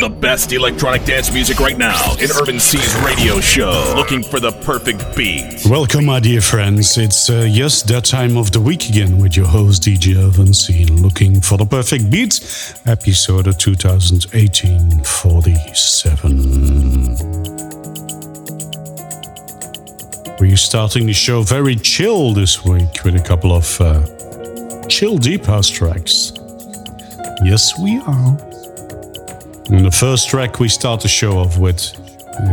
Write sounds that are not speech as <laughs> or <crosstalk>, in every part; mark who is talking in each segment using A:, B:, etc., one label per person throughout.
A: The best electronic dance music right now in Urban C's radio show. Looking for the perfect beat.
B: Welcome, my dear friends. It's uh, yes, that time of the week again with your host DJ Urban C. Looking for the perfect beat. Episode of 2018 47. We're starting the show very chill this week with a couple of uh, chill deep house tracks. Yes, we are. And the first track we start the show off with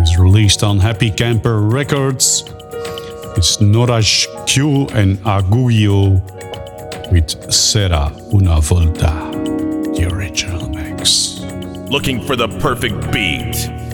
B: is released on Happy Camper Records. It's Noraj Q and Argullo with Será una volta, the original mix.
A: Looking for the perfect beat.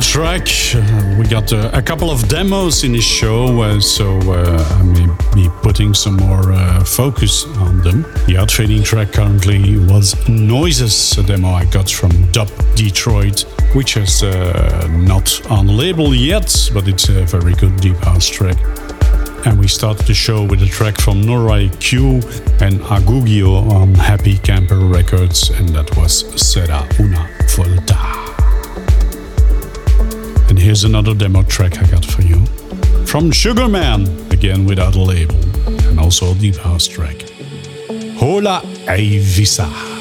B: Track. We got uh, a couple of demos in the show, uh, so I may be putting some more uh, focus on them. The outfading track currently was Noises, a demo I got from Dub Detroit, which is not on label yet, but it's a very good deep house track. And we started the show with a track from Norai Q and Agugio on Happy Camper Records, and that was Será una volta. Here's another demo track I got for you. From Sugarman, again without a label, and also a deep house track. Hola Avisa.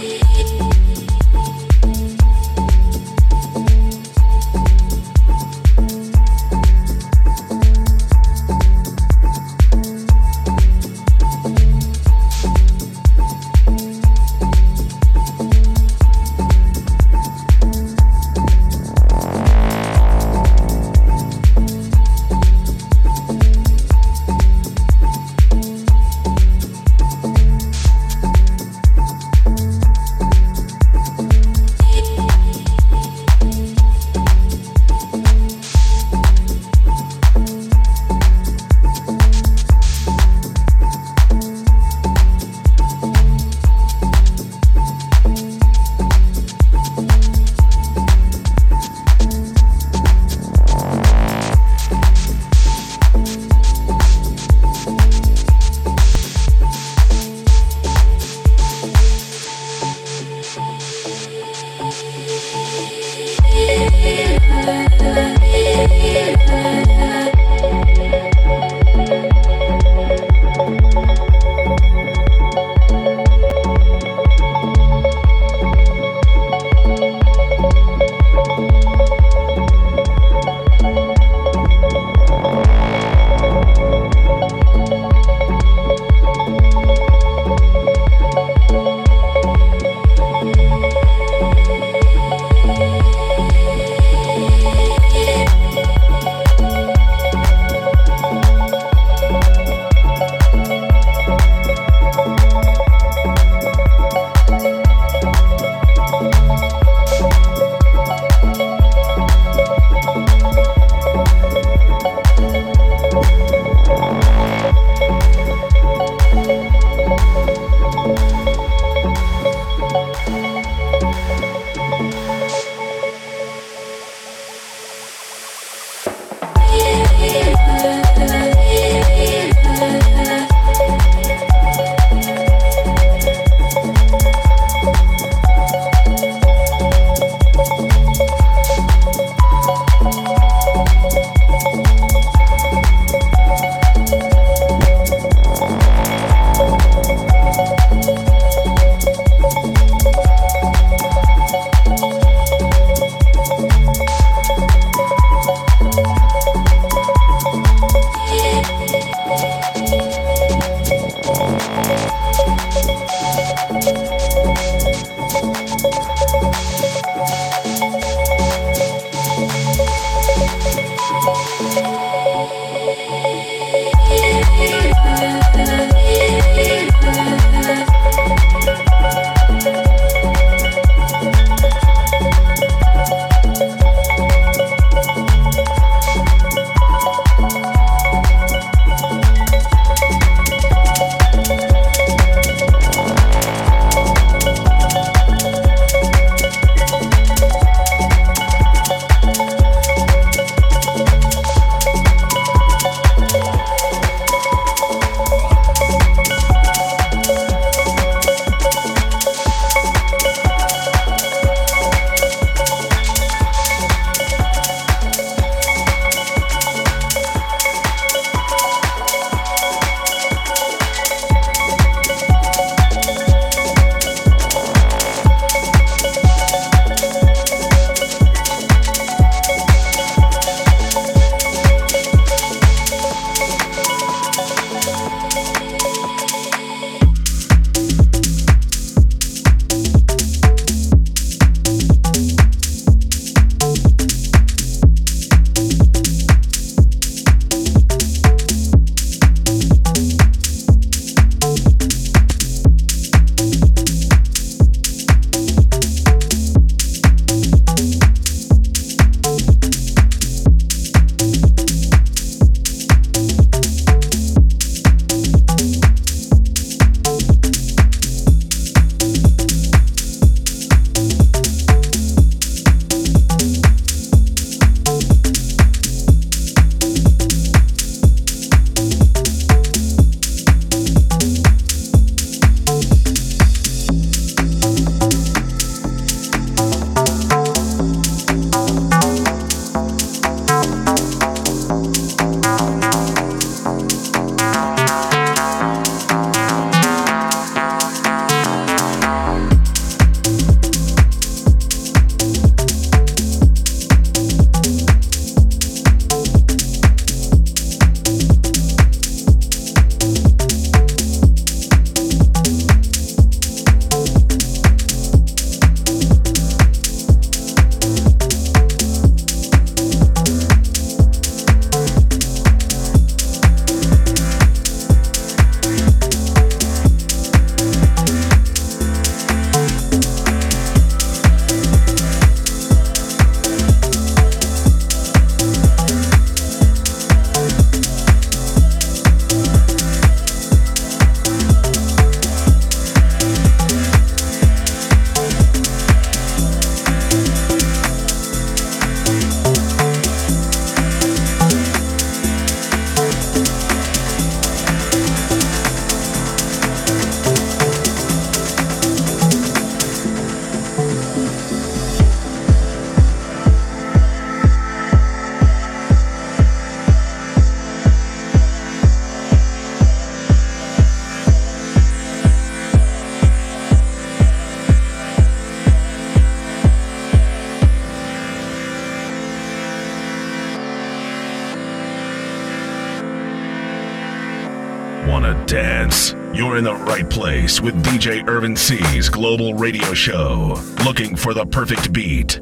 A: You're in the right place with DJ Irvin C's Global Radio Show. Looking for the perfect beat.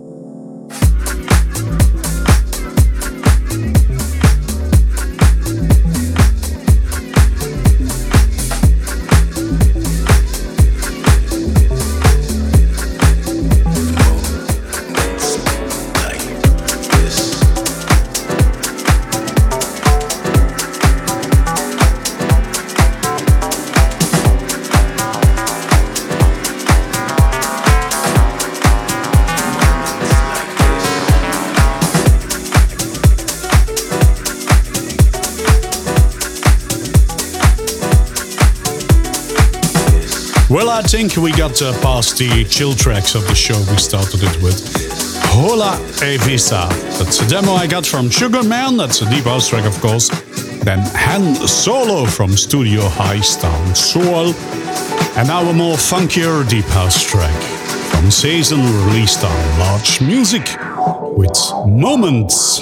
B: Think we got uh, past the chill tracks of the show we started it with. Hola Evisa. That's a demo I got from Sugar Man. That's a deep house track, of course. Then Han Solo from Studio High Hightown Soul. And now a more funkier deep house track from Season released on Large Music with Moments.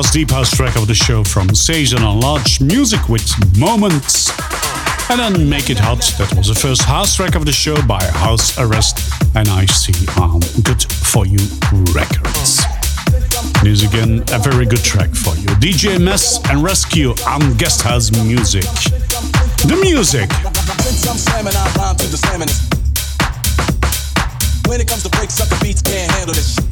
B: Last deep house track of the show from Sajan on Large Music with Moments. And then Make It Hot, that was the first house track of the show by House Arrest and I see um, Good For You Records. Here's again a very good track for you. DJ Mess and Rescue on Guest House Music. The music.
C: When it comes to break, sucker beats can't handle this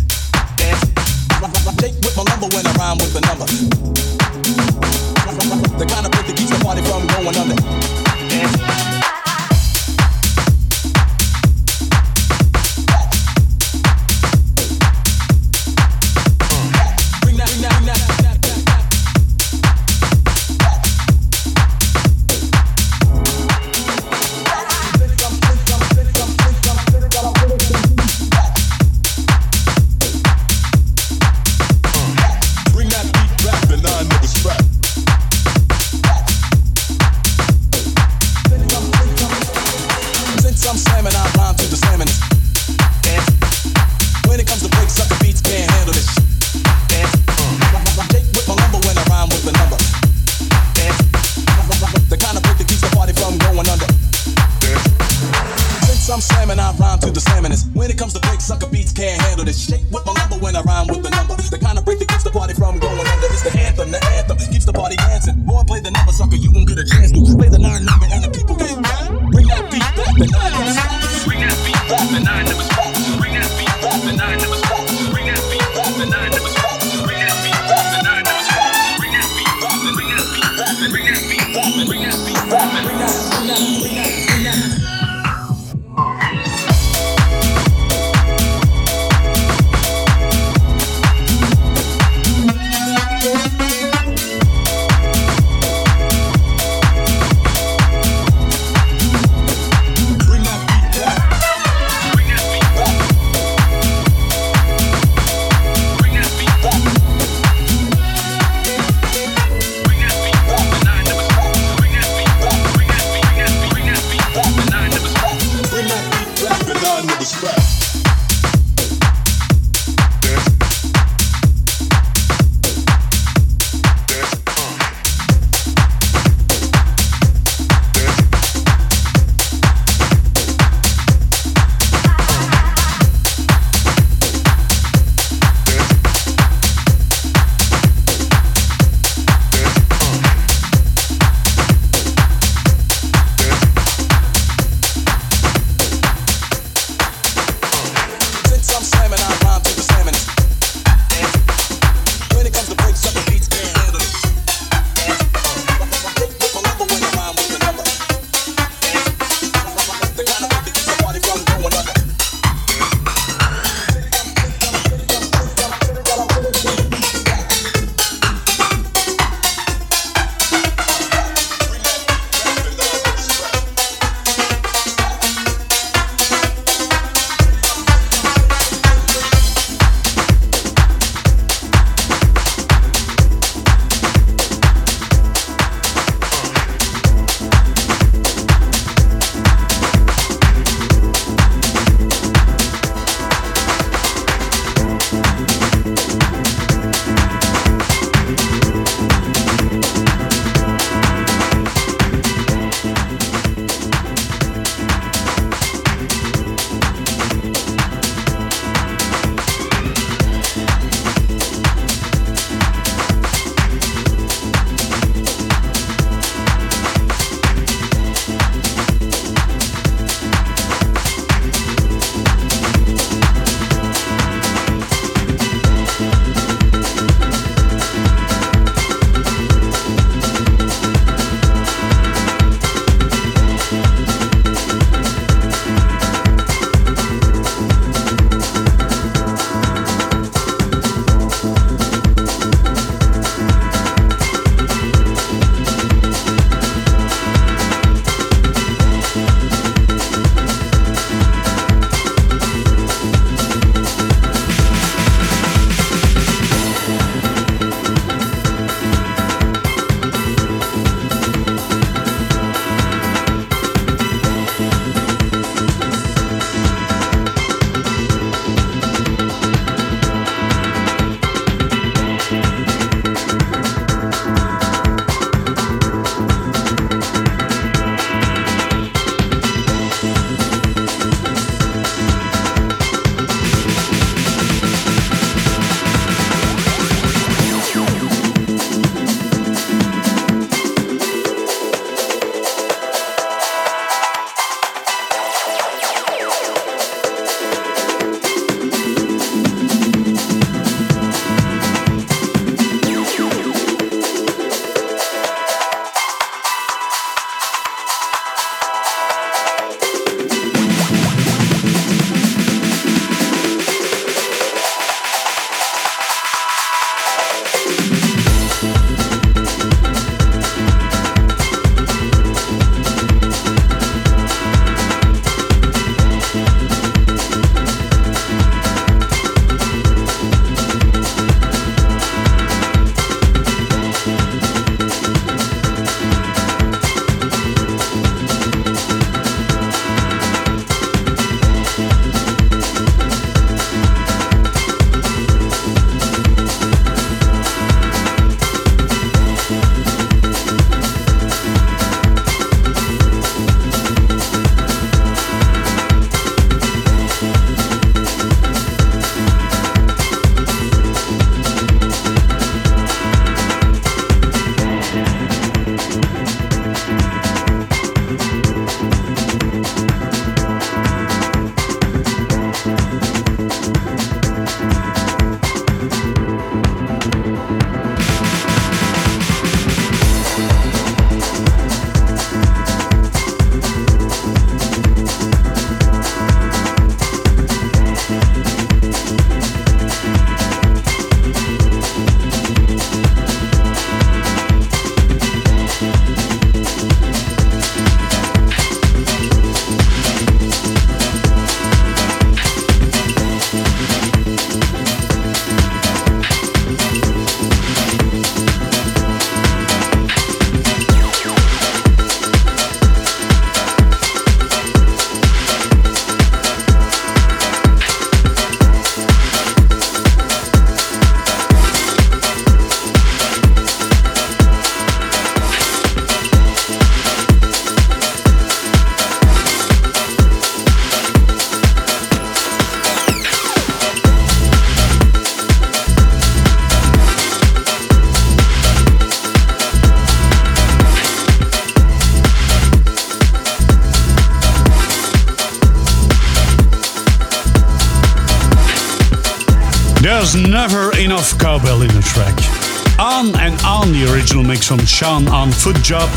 B: Sean on Foot Job.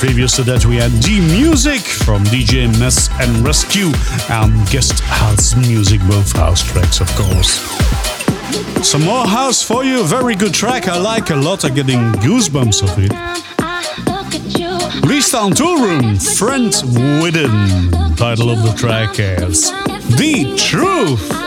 B: Previous to that, we had D Music from DJ Mess and Rescue, and guest house music, both house tracks, of course. Some more house for you. Very good track. I like a lot. I'm getting goosebumps of it. Restart Toolroom, Friends Within. Title of the track is The Truth.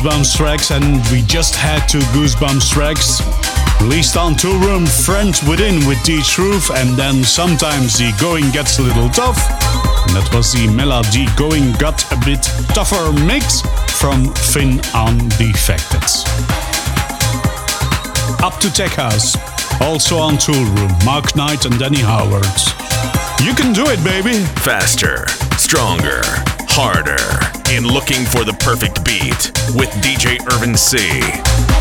B: Goosebumps tracks, and we just had two Goosebumps tracks. Released on Toolroom Friends Within with D Truth, and then sometimes the going gets a little tough. And that was the Melody Going Got a Bit Tougher mix from Finn on Defected. Up to Tech House, also on Toolroom, Mark Knight and Danny Howard. You can do it, baby!
A: Faster, stronger, harder, in looking for the perfect beat with DJ Irvin C.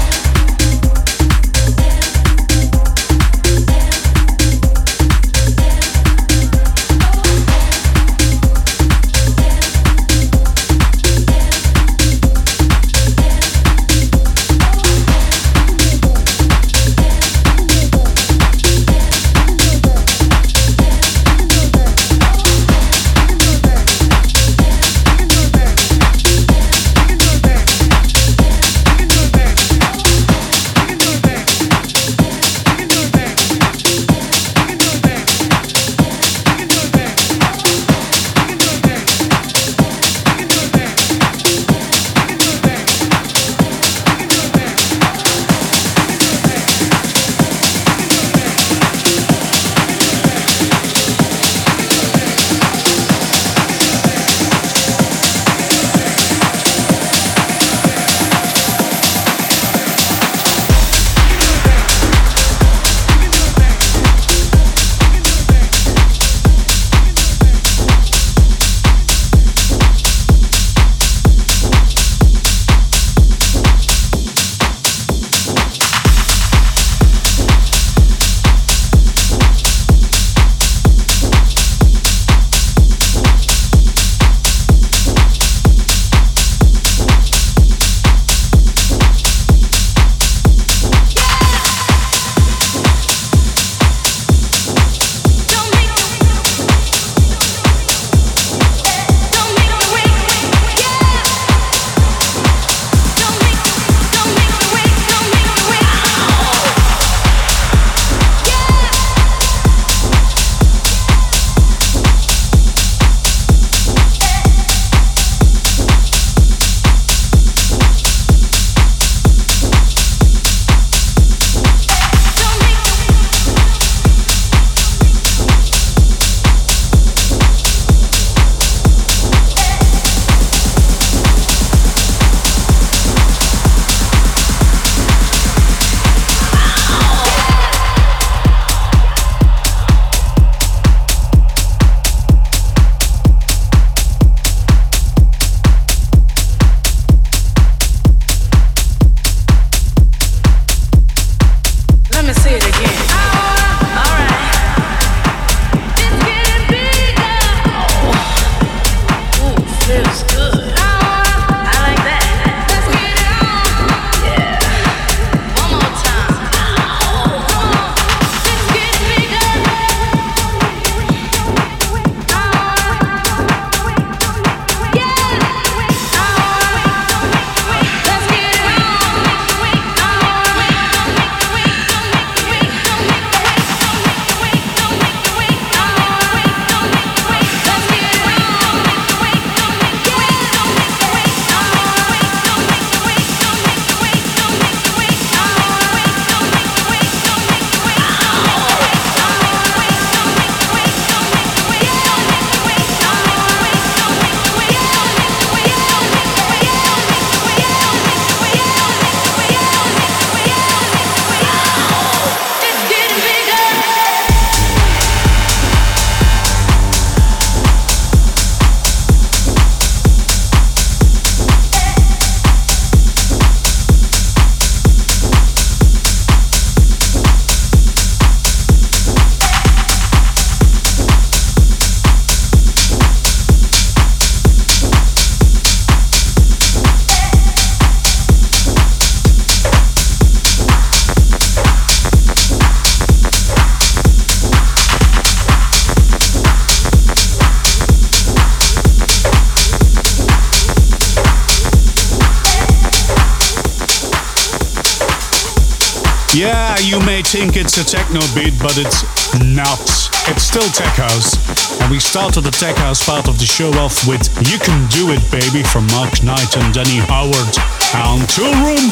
B: a techno beat, but it's not. It's still tech house. And we started the tech house part of the show off with You Can Do It Baby from Mark Knight and Danny Howard. And Tool Room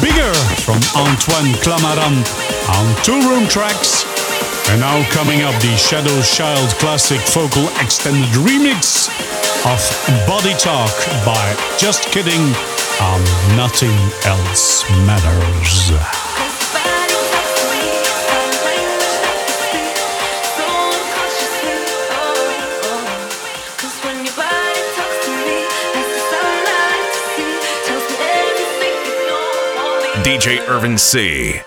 B: Bigger from Antoine Clamaran on Toolroom Trax. And now coming up the Shadow Child classic vocal extended remix of Body Talk by Just Kidding and Nothing Else Matters.
D: DJ Irvin
A: C.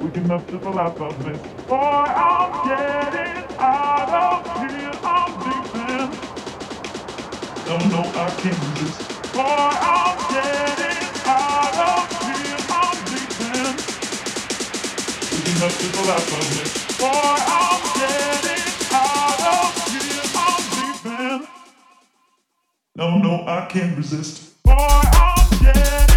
E: We can up to the life of this. Boy, I'm getting out of here. I'm leaving. Don't know I can't just. Boy, I'm getting out of here. I'm leaving. We can up to the life of this. Boy, I'm getting out of here. I'm leaving. No, no, I can't resist. Boy, I'm getting.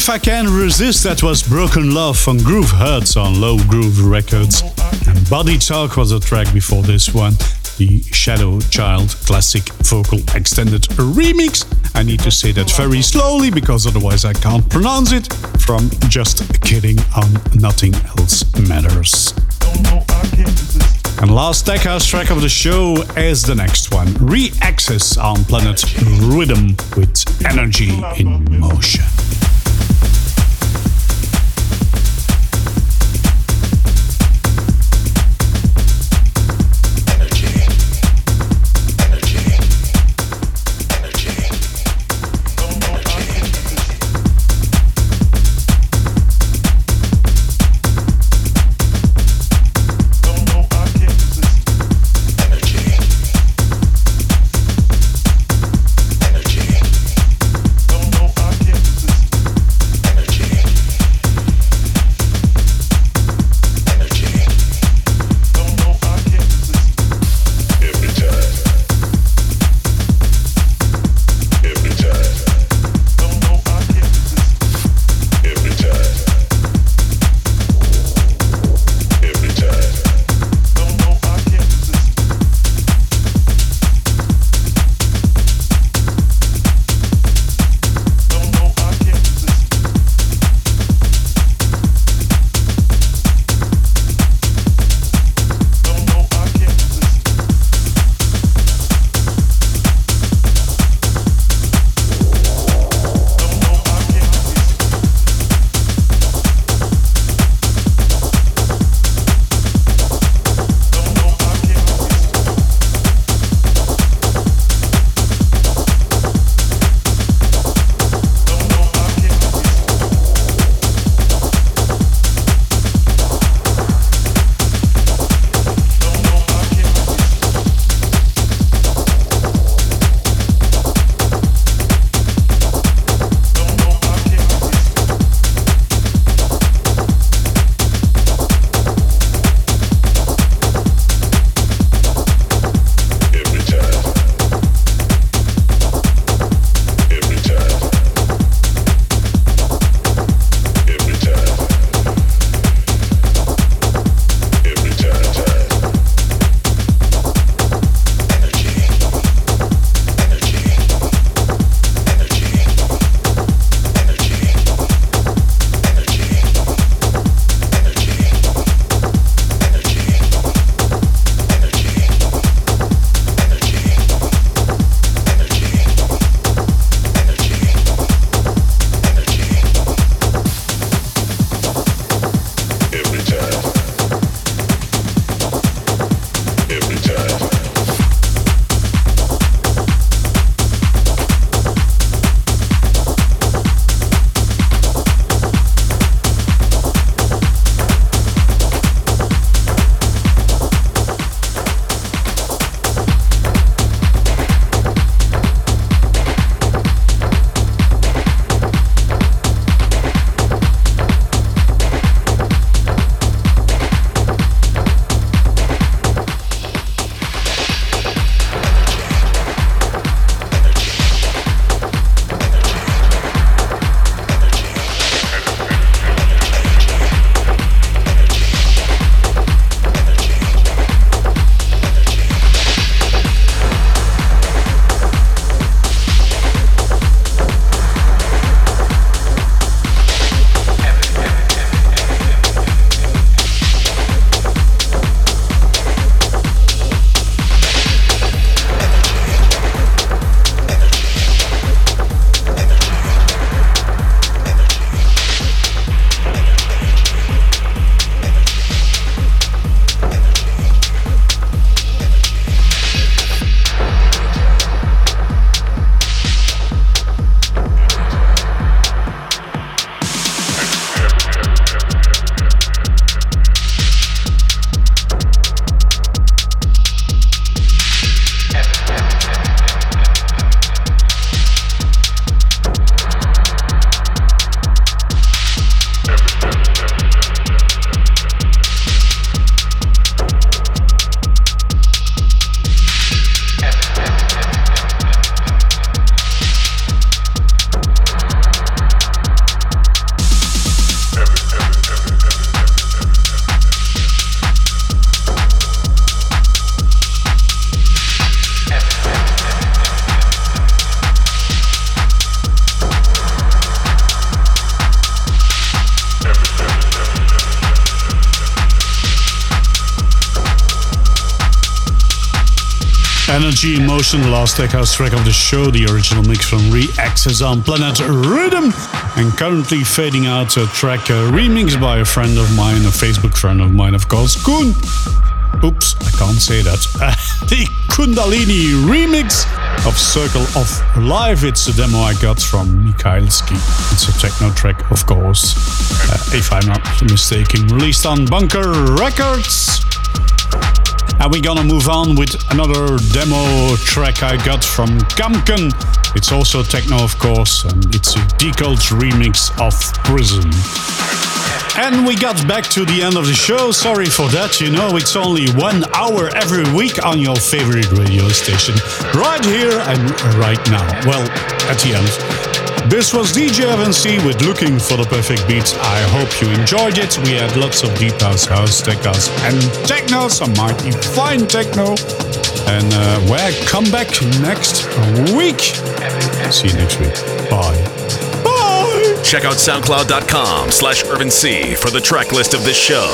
B: If I can resist. That was Broken Love from Groove Hurts on Low Groove Records.
E: And Body
B: Talk was a track before this one. The Shadow Child classic vocal extended remix. I need to say that very slowly because otherwise I can't pronounce it. From Just Kidding on Nothing Else Matters. And last tech house track of the show is the next one Re-Access on Planet Rhythm with Energy in Motion. Energy in Motion, the last tech house track of the show, the original mix from Re-Access on Planet Rhythm, and currently fading out a track a remix by a friend of mine, a Facebook friend of mine, of course, Koen. Oops, I can't say that. Uh, <laughs> the Kundalini remix of Circle of Life. It's a demo I got from Mikhailsky. It's a techno track, of course, uh, if I'm not mistaken. Released on Bunker Records. And we're gonna move on with another demo track I got from Kamken. It's also techno, of course, and it's a Decode remix of Prism. And we got back to the end of the show. Sorry for that. You know, it's only one hour every week on your favorite radio station, right here and right now. Well, at the end. This was DJ Evan C with Looking for the Perfect Beat. I hope you enjoyed it. We had lots of deep house, house, tech house, and techno, some mighty fine techno. And uh, we'll come back next week. See you next week. Bye.
A: Check out soundcloud.com slash urban C for the track list of this show.